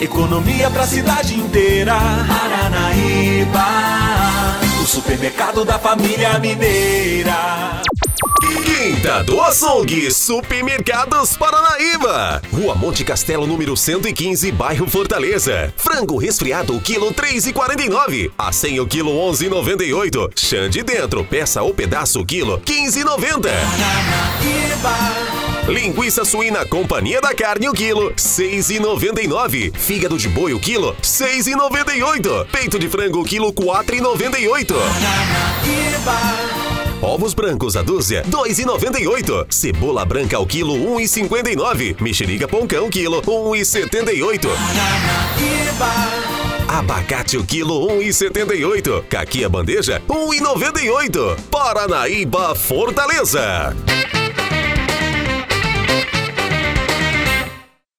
Economia pra cidade inteira. Paranaíba, o supermercado da família mineira. Quinta do Açougue, Supermercados Paranaíba. Rua Monte Castelo, número 115, bairro Fortaleza. Frango resfriado, quilo 3,49. A 100 o quilo 11,98. Chã de dentro, peça ou pedaço, quilo 15,90. Linguiça suína Companhia da Carne, o quilo, 6,99. Fígado de boi, o quilo, 6,98. Peito de frango, o quilo, 4,98. Ovos brancos a dúzia, 2,98. Cebola branca ao quilo, 1,59. Mexerica poncão, quilo, 1,78. Abacate o quilo, 1,78. Caqui a bandeja, 1,98. Paranaíba, Fortaleza.